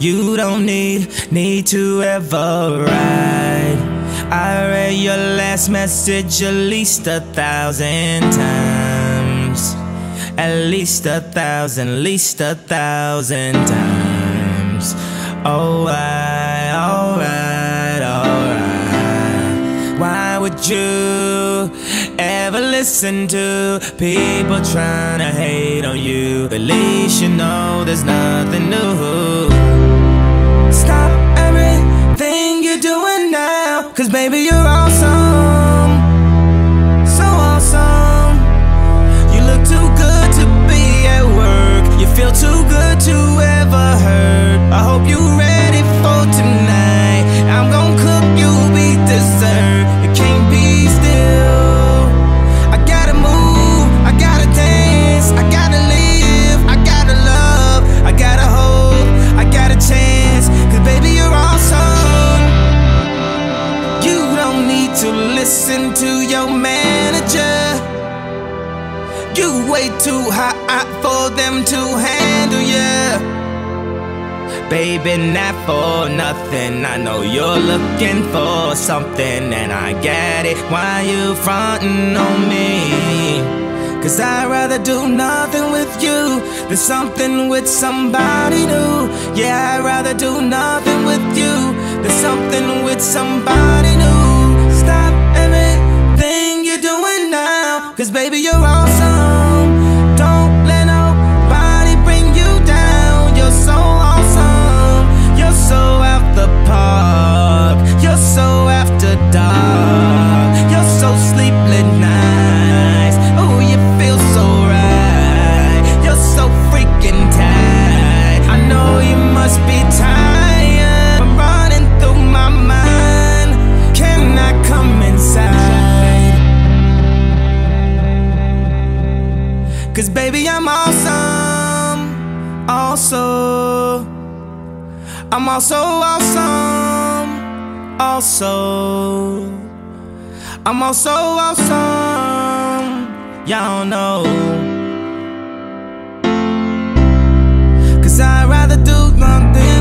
You don't need, need to ever ride. I read your last message at least a thousand times. At least a thousand, least a thousand times. Oh, alright, alright, alright. Why would you listen to people trying to hate on you? At least you know there's nothing new. Stop everything you're doing now, cause baby, you're way too hot for them to handle yeah. Baby, not for nothing. I know you're looking for something, and I get it. Why you frontin' on me? Cause I'd rather do nothing with you than something with somebody new. Yeah, I'd rather do nothing with you than something with somebody new. Baby, I'm awesome. Also, I'm also awesome. Also, I'm also awesome. Y'all know. Cause I'd rather do nothing